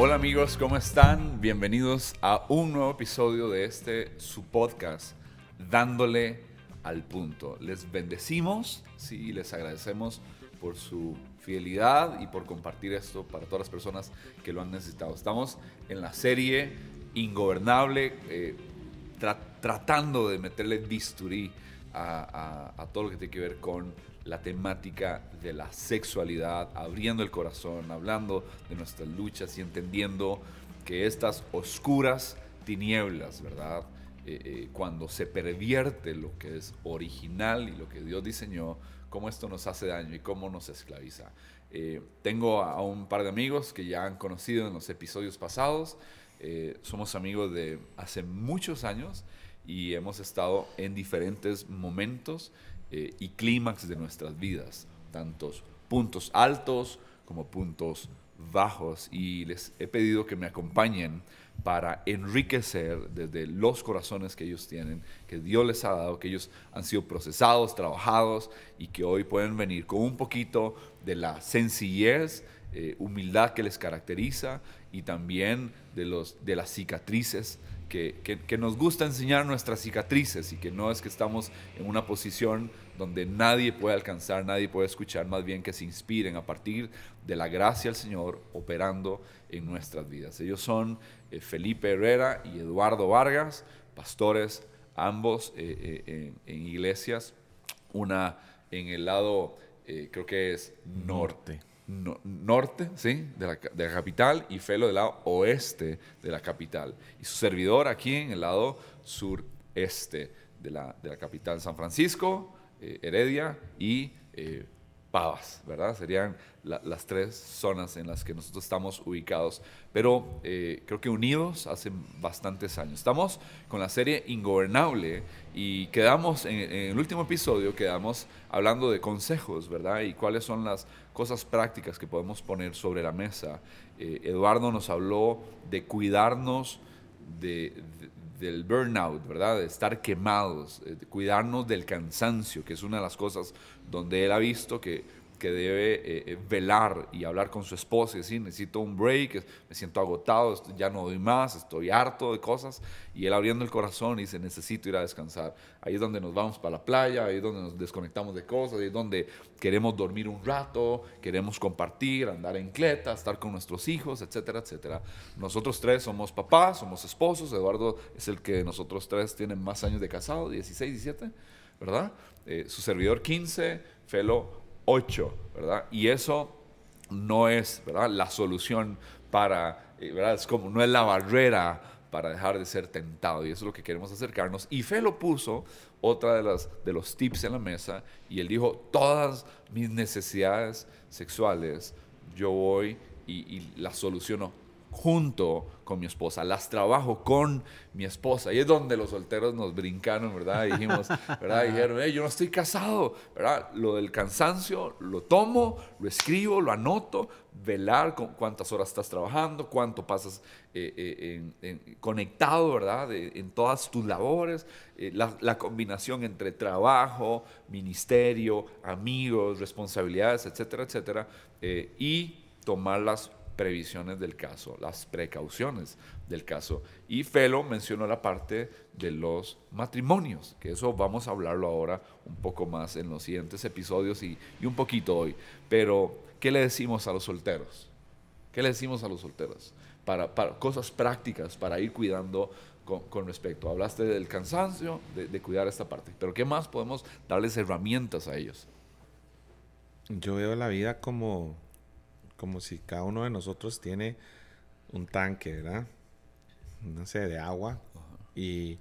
Hola amigos, ¿cómo están? Bienvenidos a un nuevo episodio de este su podcast, Dándole al Punto. Les bendecimos, sí, les agradecemos por su fidelidad y por compartir esto para todas las personas que lo han necesitado. Estamos en la serie Ingobernable, eh, tratando de meterle bisturí a, a todo lo que tiene que ver con la temática de la sexualidad, abriendo el corazón, hablando de nuestras luchas y entendiendo que estas oscuras tinieblas, ¿verdad? Eh, eh, cuando se pervierte lo que es original y lo que Dios diseñó, cómo esto nos hace daño y cómo nos esclaviza. Eh, tengo a un par de amigos que ya han conocido en los episodios pasados. somos amigos de hace muchos años y hemos estado en diferentes momentos eh, y clímax de nuestras vidas, tantos puntos altos como puntos bajos. Y les he pedido que me acompañen para enriquecer desde los corazones que ellos tienen, que Dios les ha dado, que ellos han sido procesados, trabajados y que hoy pueden venir con un poquito de la sencillez, eh, humildad que les caracteriza y también de, los, de las cicatrices que, nos gusta enseñar nuestras cicatrices y que no es que estamos en una posición donde nadie puede alcanzar, nadie puede escuchar, más bien que se inspiren a partir de la gracia del Señor operando en nuestras vidas. Ellos son eh, Felipe Herrera y Eduardo Vargas, pastores ambos eh, eh, en, iglesias, una en el lado, creo que es norte norte, ¿sí? De la, capital y Felo del lado oeste de la capital. Y su servidor aquí en el lado sureste de la, de la capital, San Francisco, eh, Heredia y eh, ¿verdad? Serían las tres zonas en las que nosotros estamos ubicados, pero eh, creo que unidos hace bastantes años. Estamos con la serie Ingobernable y quedamos, en, el último episodio, quedamos hablando de consejos, ¿verdad? Y cuáles son las cosas prácticas que podemos poner sobre la mesa. Eh, Eduardo nos habló de cuidarnos del burnout, ¿verdad? De estar quemados, de cuidarnos del cansancio, que es una de las cosas donde él ha visto que que debe eh, eh, velar y hablar con su esposa y decir, necesito un break, me siento agotado, ya no doy más, estoy harto de cosas. Y él abriendo el corazón y dice, necesito ir a descansar. Ahí es donde nos vamos para la playa, ahí es donde nos desconectamos de cosas, ahí es donde queremos dormir un rato, queremos compartir, andar en cleta, estar con nuestros hijos, etcétera, etcétera. Nosotros tres somos papás, somos esposos. Eduardo es el que nosotros tres tienen más años de casado, 16, 17, ¿verdad? Eh, su servidor 15, Felo 8, ¿verdad? Y eso no es, ¿verdad? La solución para, eh, ¿verdad? Es como, no es la barrera para dejar de ser tentado y eso es lo que queremos acercarnos. Y Fe lo puso otra de, las, de los tips en la mesa y él dijo, todas mis necesidades sexuales yo voy y, y las soluciono junto con mi esposa, las trabajo con mi esposa. Y es donde los solteros nos brincaron, ¿verdad? dijimos, ¿verdad? dijeron, yo no estoy casado, ¿verdad? Lo del cansancio lo tomo, lo escribo, lo anoto, velar con cuántas horas estás trabajando, cuánto pasas eh, eh, conectado, ¿verdad? en todas tus labores, eh, la, la, combinación entre trabajo, ministerio, amigos, responsabilidades, etcétera, etcétera, y tomarlas previsiones del caso, las precauciones del caso. Y Felo mencionó la parte de los matrimonios, que eso vamos a hablarlo ahora un poco más en los siguientes episodios y, un poquito hoy. Pero, ¿qué le decimos a los solteros? ¿Qué le decimos a los solteros? Para, cosas prácticas, para ir cuidando con, respecto. Hablaste del cansancio, de cuidar esta parte, pero ¿qué más podemos darles herramientas a ellos? Yo veo la vida como como si cada uno de nosotros tiene un tanque, ¿verdad? No sé, de agua. Y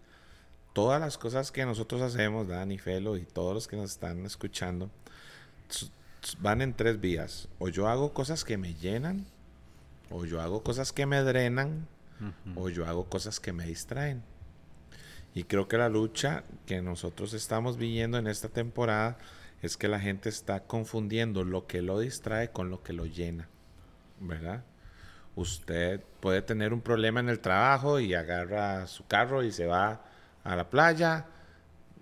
todas las cosas que nosotros hacemos, Dani, Felo y todos los que nos están escuchando, van en tres vías. O yo hago cosas que me llenan, o yo hago cosas que me drenan, o yo hago cosas que me distraen. Y creo que la lucha que nosotros estamos viviendo en esta temporada es que la gente está confundiendo lo que lo distrae con lo que lo llena, ¿verdad? Usted puede tener un problema en el trabajo y agarra su carro y se va a la playa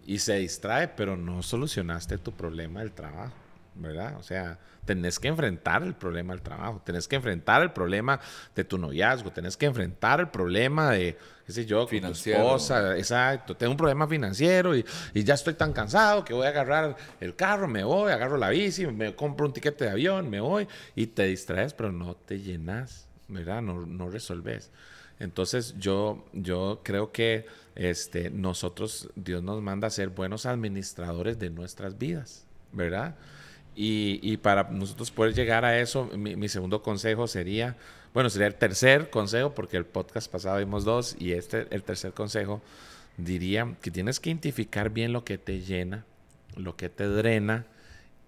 y se distrae, pero no solucionaste tu problema del trabajo. ¿Verdad? O sea, tenés que enfrentar el problema del trabajo, tenés que enfrentar el problema de tu noviazgo, tenés que enfrentar el problema de, qué sé yo, con tu esposa, exacto, tengo un problema financiero y, y, ya estoy tan cansado que voy a agarrar el carro, me voy, agarro la bici, me compro un tiquete de avión, me voy y te distraes, pero no te llenas, ¿verdad? No, no resolves. Entonces yo, yo creo que este, nosotros, Dios nos manda a ser buenos administradores de nuestras vidas, ¿verdad? Y, para nosotros poder llegar a eso, mi, segundo consejo sería, bueno, sería el tercer consejo, porque el podcast pasado vimos dos, y este, el tercer consejo, diría que tienes que identificar bien lo que te llena, lo que te drena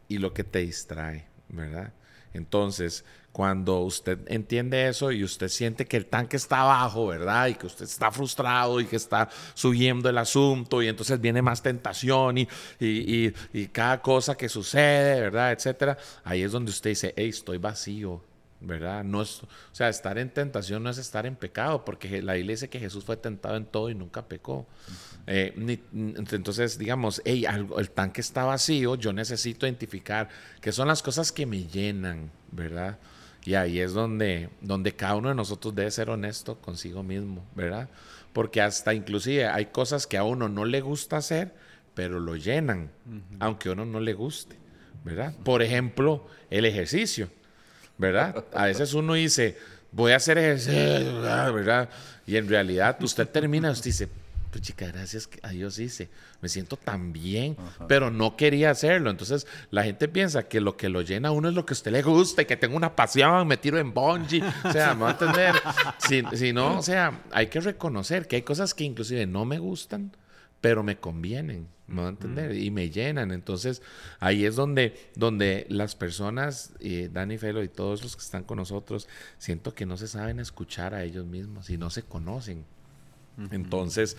y lo que te distrae, ¿verdad? Entonces, cuando usted entiende eso y usted siente que el tanque está abajo, ¿verdad? Y que usted está frustrado y que está subiendo el asunto y entonces viene más tentación y, y, y, cada cosa que sucede, ¿verdad? Etcétera. Ahí es donde usted dice, hey, estoy vacío, ¿verdad? No es, o sea, estar en tentación no es estar en pecado, porque la Biblia dice que Jesús fue tentado en todo y nunca pecó. Eh, entonces, digamos, hey, el tanque está vacío, yo necesito identificar qué son las cosas que me llenan, ¿verdad? Y ahí es donde, donde cada uno de nosotros debe ser honesto consigo mismo, ¿verdad? Porque hasta inclusive hay cosas que a uno no le gusta hacer, pero lo llenan, aunque a uno no le guste, ¿verdad? Por ejemplo, el ejercicio, ¿verdad? A veces uno dice, voy a hacer ejercicio, ¿verdad? Y en realidad usted termina, usted dice, pues chica, gracias a Dios hice, me siento tan bien, pero no quería hacerlo. Entonces la gente piensa que lo que lo llena a uno es lo que a usted le gusta y que tengo una pasión, me tiro en bungee, o sea, me va a entender. Si, no, o sea, hay que reconocer que hay cosas que inclusive no me gustan, pero me convienen, ¿me va a entender? Y me llenan. Entonces, ahí es donde, donde las personas, y Dani Felo y todos los que están con nosotros, siento que no se saben escuchar a ellos mismos y no se conocen. Entonces,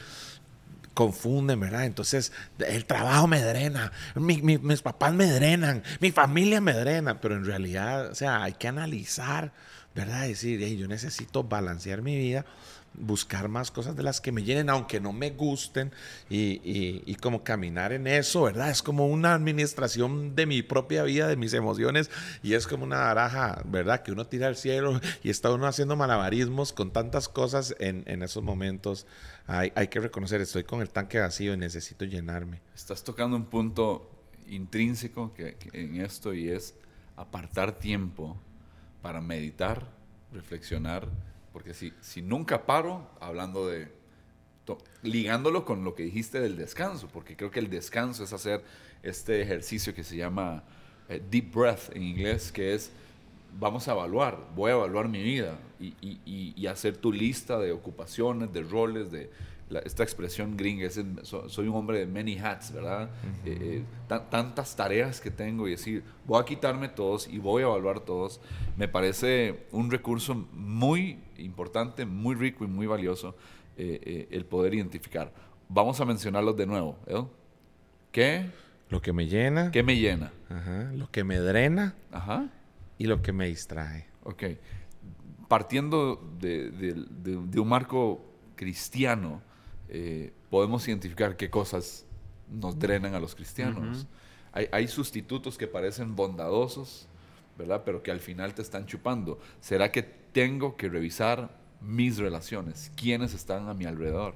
confunden, ¿verdad? Entonces, el trabajo me drena, mis papás me drenan, mi familia me drena, pero en realidad, o sea, hay que analizar, ¿verdad? Decir, yo necesito balancear mi vida buscar más cosas de las que me llenen, aunque no me gusten, y, como caminar en eso, ¿verdad? Es como una administración de mi propia vida, de mis emociones, y es como una baraja, ¿verdad? Que uno tira al cielo y está uno haciendo malabarismos con tantas cosas en, esos momentos. Hay, hay que reconocer, estoy con el tanque vacío y necesito llenarme. Estás tocando un punto intrínseco que, en esto y es apartar tiempo para meditar, reflexionar porque si, si nunca paro, hablando de, ligándolo con lo que dijiste del descanso, porque creo que el descanso es hacer este ejercicio que se llama eh, deep breath en inglés, que es, vamos a evaluar, voy a evaluar mi vida y, y, y hacer tu lista de ocupaciones, de roles, de, esta expresión gringa, es soy un hombre de many hats, ¿verdad? Eh, eh, tantas tareas que tengo y decir, voy a quitarme todos y voy a evaluar todos, me parece un recurso muy importante, muy rico y muy valioso eh, el poder identificar. Vamos a mencionarlos de nuevo, ¿eh? ¿Qué? Lo que me llena. ¿Qué me llena? Ajá. Lo que me drena. Ajá. Y lo que me distrae. Ok. Partiendo de, de un marco cristiano, eh, podemos identificar qué cosas nos drenan a los cristianos. hay, sustitutos que parecen bondadosos, ¿verdad? Pero que al final te están chupando. ¿Será que tengo que revisar mis relaciones? ¿Quiénes están a mi alrededor?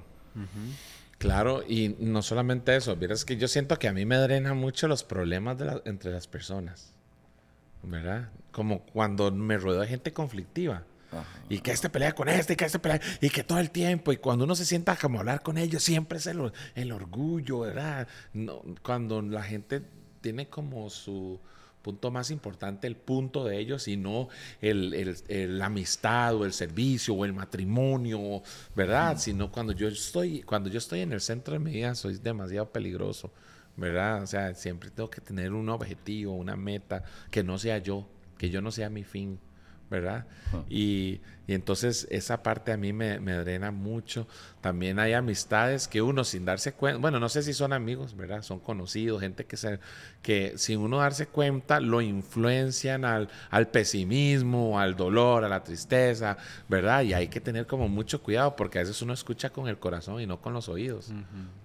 Claro, y no solamente eso, es que yo siento que a mí me drena mucho los problemas entre las personas, ¿verdad? Como cuando me rodeo de gente conflictiva. Y que este pelea con este, y que este pelea, y que todo el tiempo, y cuando uno se sienta como hablar con ellos, siempre es el, el orgullo, ¿verdad? No, cuando la gente tiene como su punto más importante, el punto de ellos, y no el, el, la amistad o el servicio o el matrimonio, ¿verdad? Sino cuando yo estoy, cuando yo estoy en el centro de mi vida, soy demasiado peligroso, ¿verdad? O sea, siempre tengo que tener un objetivo, una meta, que no sea yo, que yo no sea mi fin. ¿Verdad? Y, entonces esa parte a mí me, me, drena mucho. También hay amistades que uno sin darse cuenta, bueno, no sé si son amigos, ¿verdad? Son conocidos, gente que, se, que sin uno darse cuenta lo influencian al, al pesimismo, al dolor, a la tristeza, ¿verdad? Y hay que tener como mucho cuidado porque a veces uno escucha con el corazón y no con los oídos,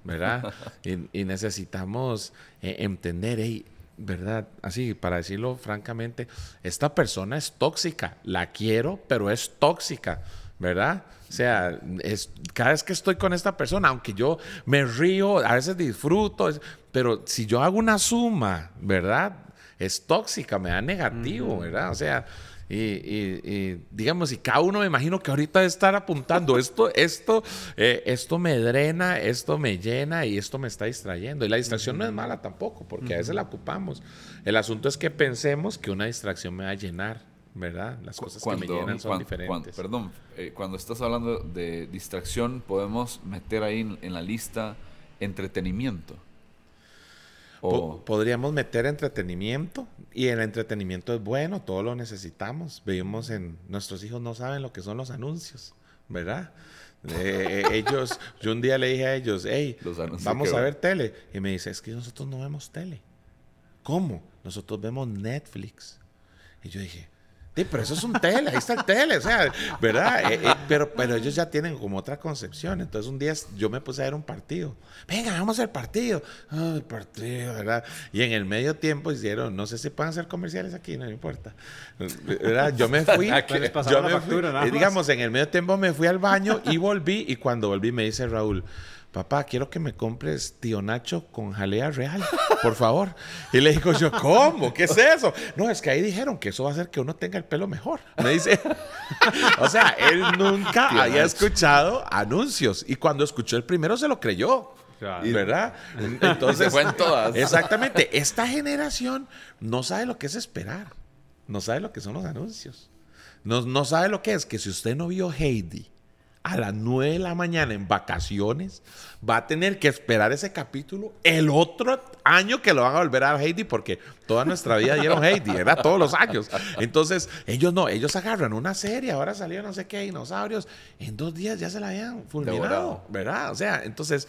¿verdad? y, necesitamos eh, entender, hey, ¿verdad? Así, para decirlo francamente, esta persona es tóxica, la quiero, pero es tóxica, ¿verdad? O sea, es, cada vez que estoy con esta persona, aunque yo me río, a veces disfruto, pero si yo hago una suma, ¿verdad? Es tóxica, me da negativo, ¿verdad? O sea, y, digamos, y cada uno me imagino que ahorita debe estar apuntando, esto, esto, eh, esto me drena, esto me llena y esto me está distrayendo. Y la distracción no es mala tampoco, porque a veces la ocupamos. El asunto es que pensemos que una distracción me va a llenar, ¿verdad? Las cosas que me llenan son diferentes. perdón, eh, cuando estás hablando de distracción, podemos meter ahí en la lista entretenimiento podríamos meter entretenimiento y el entretenimiento es bueno, todo lo necesitamos. Vivimos en nuestros hijos no saben lo que son los anuncios, ¿verdad? Eh, eh, ellos, yo un día le dije a ellos, hey, vamos a ver tele. Y me dice, es que nosotros no vemos tele. ¿Cómo? Nosotros vemos Netflix. Y yo dije, Sí, pero eso es un tele, ahí está el tele, o sea, ¿verdad? Eh, eh, pero, pero ellos ya tienen como otra concepción. Entonces un día yo me puse a ver un partido. Venga, vamos al partido. Oh, el partido, ¿verdad? Y en el medio tiempo hicieron, no sé si pueden hacer comerciales aquí, no importa. ¿verdad? Yo me fui. yo me fui, digamos, en el medio tiempo me fui al baño y volví. Y cuando volví me dice Raúl, papá, quiero que me compres tío Nacho con jalea real, por favor. Y le digo yo, ¿cómo? ¿Qué es eso? No, es que ahí dijeron que eso va a hacer que uno tenga el pelo mejor. Me dice, o sea, él nunca había escuchado anuncios y cuando escuchó el primero se lo creyó. ¿Verdad? Entonces, se todas. Exactamente. Esta generación no sabe lo que es esperar. No sabe lo que son los anuncios. No, no sabe lo que es que si usted no vio Heidi, a las 9 de la mañana en vacaciones, va a tener que esperar ese capítulo el otro año que lo van a volver a Heidi, porque toda nuestra vida dieron Heidi, ¿verdad? Todos los años. Entonces, ellos no, ellos agarran una serie, ahora salió no sé qué, dinosaurios, en dos días ya se la habían fulminado, ¿verdad? O sea, entonces,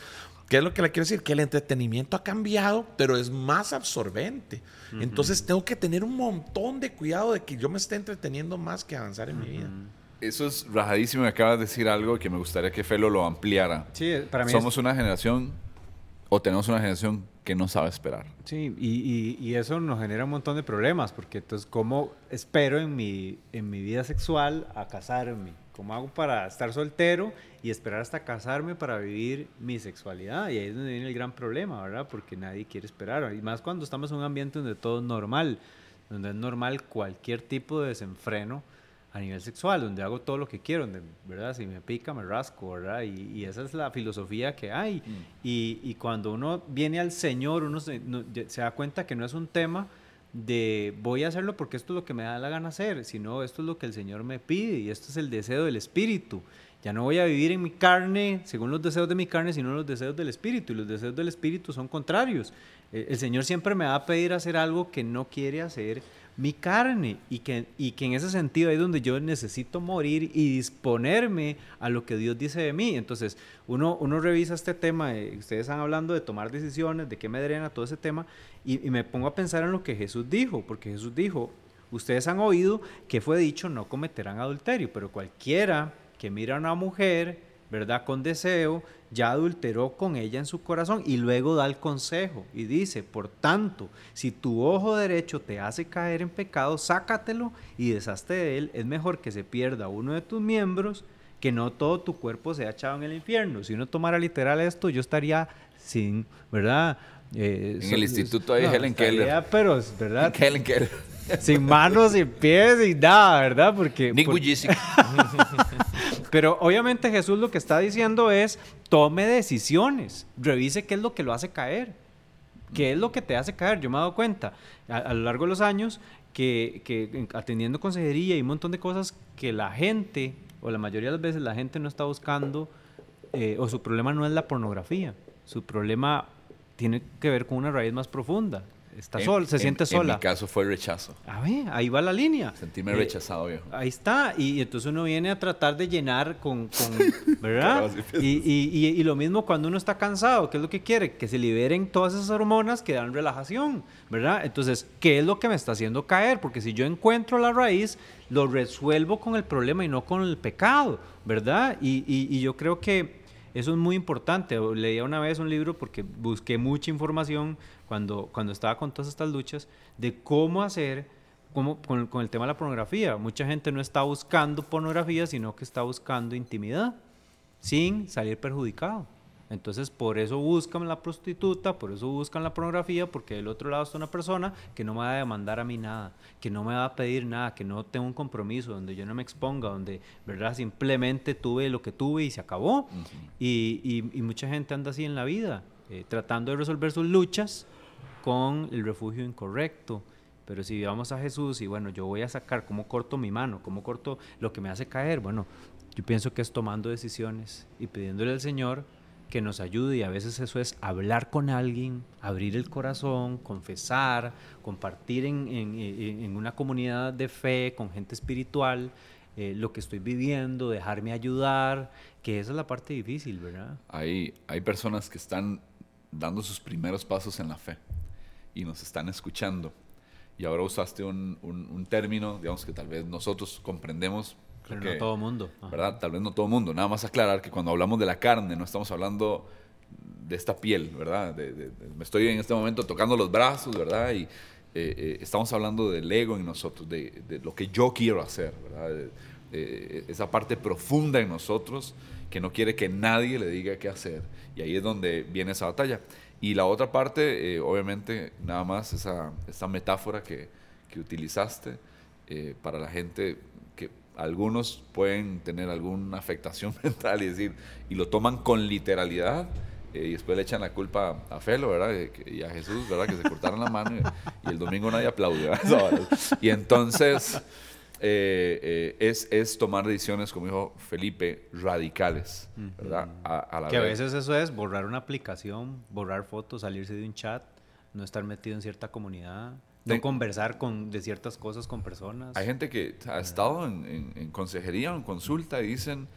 ¿qué es lo que le quiero decir? Que el entretenimiento ha cambiado, pero es más absorbente. Entonces, tengo que tener un montón de cuidado de que yo me esté entreteniendo más que avanzar en mi vida. Eso es rajadísimo. Me acabas de decir algo que me gustaría que Felo lo ampliara. Sí, para mí Somos una generación, o tenemos una generación que no sabe esperar. Sí, y, y, eso nos genera un montón de problemas, porque entonces, ¿cómo espero en mi, en mi vida sexual a casarme? ¿Cómo hago para estar soltero y esperar hasta casarme para vivir mi sexualidad? Y ahí es donde viene el gran problema, ¿verdad? Porque nadie quiere esperar. Y más cuando estamos en un ambiente donde todo es normal, donde es normal cualquier tipo de desenfreno a nivel sexual, donde hago todo lo que quiero, donde, ¿verdad? Si me pica, me rasco, ¿verdad? Y, esa es la filosofía que hay. Mm. Y, y, cuando uno viene al Señor, uno se, se, da cuenta que no es un tema de voy a hacerlo porque esto es lo que me da la gana hacer, sino esto es lo que el Señor me pide y esto es el deseo del Espíritu. Ya no voy a vivir en mi carne según los deseos de mi carne, sino los deseos del Espíritu. Y los deseos del Espíritu son contrarios. El, el Señor siempre me va a pedir hacer algo que no quiere hacer mi carne y que, y que en ese sentido es donde yo necesito morir y disponerme a lo que Dios dice de mí. Entonces, uno, uno revisa este tema, ustedes están hablando de tomar decisiones, de qué me drena todo ese tema, y, y me pongo a pensar en lo que Jesús dijo, porque Jesús dijo, ustedes han oído que fue dicho no cometerán adulterio, pero cualquiera que mira a una mujer, ¿verdad? Con deseo, ya adulteró con ella en su corazón y luego da el consejo y dice, por tanto, si tu ojo derecho te hace caer en pecado, sácatelo y deshazte de él. Es mejor que se pierda uno de tus miembros que no todo tu cuerpo sea echado en el infierno. Si uno tomara literal esto, yo estaría sin, ¿verdad? Eh, en el instituto de Helen Keller. Pero, ¿verdad? Helen Keller. Sin manos, sin pies, sin nada, ¿verdad? Porque. Nick por... Pero obviamente Jesús lo que está diciendo es: tome decisiones, revise qué es lo que lo hace caer. ¿Qué es lo que te hace caer? Yo me he dado cuenta a, lo largo de los años que, atendiendo consejería y un montón de cosas que la gente, o la mayoría de las veces la gente no está buscando, eh, o su problema no es la pornografía, su problema tiene que ver con una raíz más profunda, está sol, se siente sola. En mi caso fue rechazo. A ver, ahí va la línea. Sentirme rechazado, viejo. Ahí está, y, entonces uno viene a tratar de llenar con, ¿verdad? y, lo mismo cuando uno está cansado, ¿qué es lo que quiere? Que se liberen todas esas hormonas que dan relajación, ¿verdad? Entonces, ¿qué es lo que me está haciendo caer? Porque si yo encuentro la raíz, lo resuelvo con el problema y no con el pecado, ¿verdad? y yo creo que Eso es muy importante. Leía una vez un libro porque busqué mucha información cuando, cuando estaba con todas estas luchas de cómo hacer cómo, con, con el tema de la pornografía. Mucha gente no está buscando pornografía, sino que está buscando intimidad sin salir perjudicado. Entonces, por eso buscan la prostituta, por eso buscan la pornografía, porque del otro lado está una persona que no me va a demandar a mí nada, que no me va a pedir nada, que no tengo un compromiso, donde yo no me exponga, donde, ¿verdad? Simplemente tuve lo que tuve y se acabó. y, y, mucha gente anda así en la vida, eh, tratando de resolver sus luchas con el refugio incorrecto. Pero si vamos a Jesús y bueno, yo voy a sacar cómo corto mi mano, cómo corto lo que me hace caer, bueno, yo pienso que es tomando decisiones y pidiéndole al Señor que nos ayude y a veces eso es hablar con alguien, abrir el corazón, confesar, compartir en, en, una comunidad de fe con gente espiritual eh, lo que estoy viviendo, dejarme ayudar, que esa es la parte difícil, ¿verdad? Hay, hay personas que están dando sus primeros pasos en la fe y nos están escuchando. Y ahora usaste un, un, un término, digamos que tal vez nosotros comprendemos pero no todo mundo. ¿Verdad? Tal vez no todo mundo. Nada más aclarar que cuando hablamos de la carne no estamos hablando de esta piel, ¿verdad? me estoy en este momento tocando los brazos, ¿verdad? Y eh, eh, estamos hablando del ego en nosotros, de, lo que yo quiero hacer, ¿verdad? esa parte profunda en nosotros que no quiere que nadie le diga qué hacer. Y ahí es donde viene esa batalla. Y la otra parte, eh, obviamente, nada más esa, esa metáfora que, que utilizaste para la gente algunos pueden tener alguna afectación mental y decir, y lo toman con literalidad, eh, y después le echan la culpa a Felo, ¿verdad? Y a Jesús, ¿verdad? Que se cortaron la mano y, el domingo nadie aplaudió. y entonces eh, eh, es, es tomar decisiones, como dijo Felipe, radicales, ¿verdad? que a veces eso es borrar una aplicación, borrar fotos, salirse de un chat, no estar metido en cierta comunidad. No conversar con, de ciertas cosas con personas. Hay gente que ha estado en, consejería o en consulta y dicen,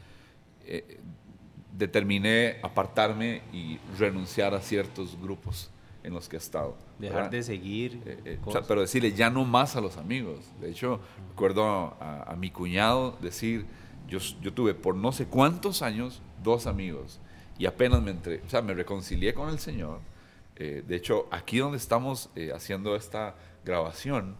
eh, determiné apartarme y renunciar a ciertos grupos en los que he estado. Dejar de seguir. Eh, eh, pero decirle ya no más a los amigos. De hecho, recuerdo a, mi cuñado decir, yo, yo tuve por no sé cuántos años dos amigos y apenas me entré, o sea, me reconcilié con el Señor. De hecho, aquí donde estamos haciendo esta grabación,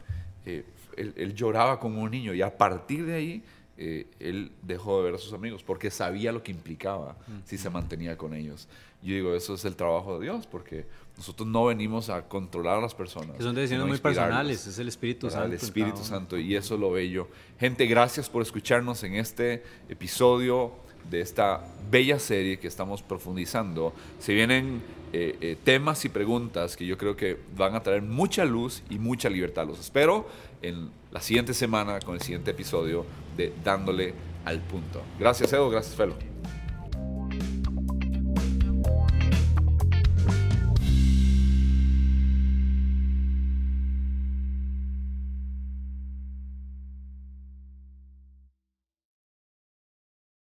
eh, él, lloraba como un niño y a partir de ahí eh, él dejó de ver a sus amigos porque sabía lo que implicaba si se mantenía con ellos. Yo digo, eso es el trabajo de Dios porque nosotros no venimos a controlar a las personas. son decisiones muy personales, es el Espíritu Santo. El Espíritu Santo y eso lo bello. Gente, gracias por escucharnos en este episodio de esta bella serie que estamos profundizando. Se vienen eh, eh, temas y preguntas que yo creo que van a traer mucha luz y mucha libertad. Los espero en la siguiente semana con el siguiente episodio de Dándole al Punto. Gracias, Edo. Gracias, Felo.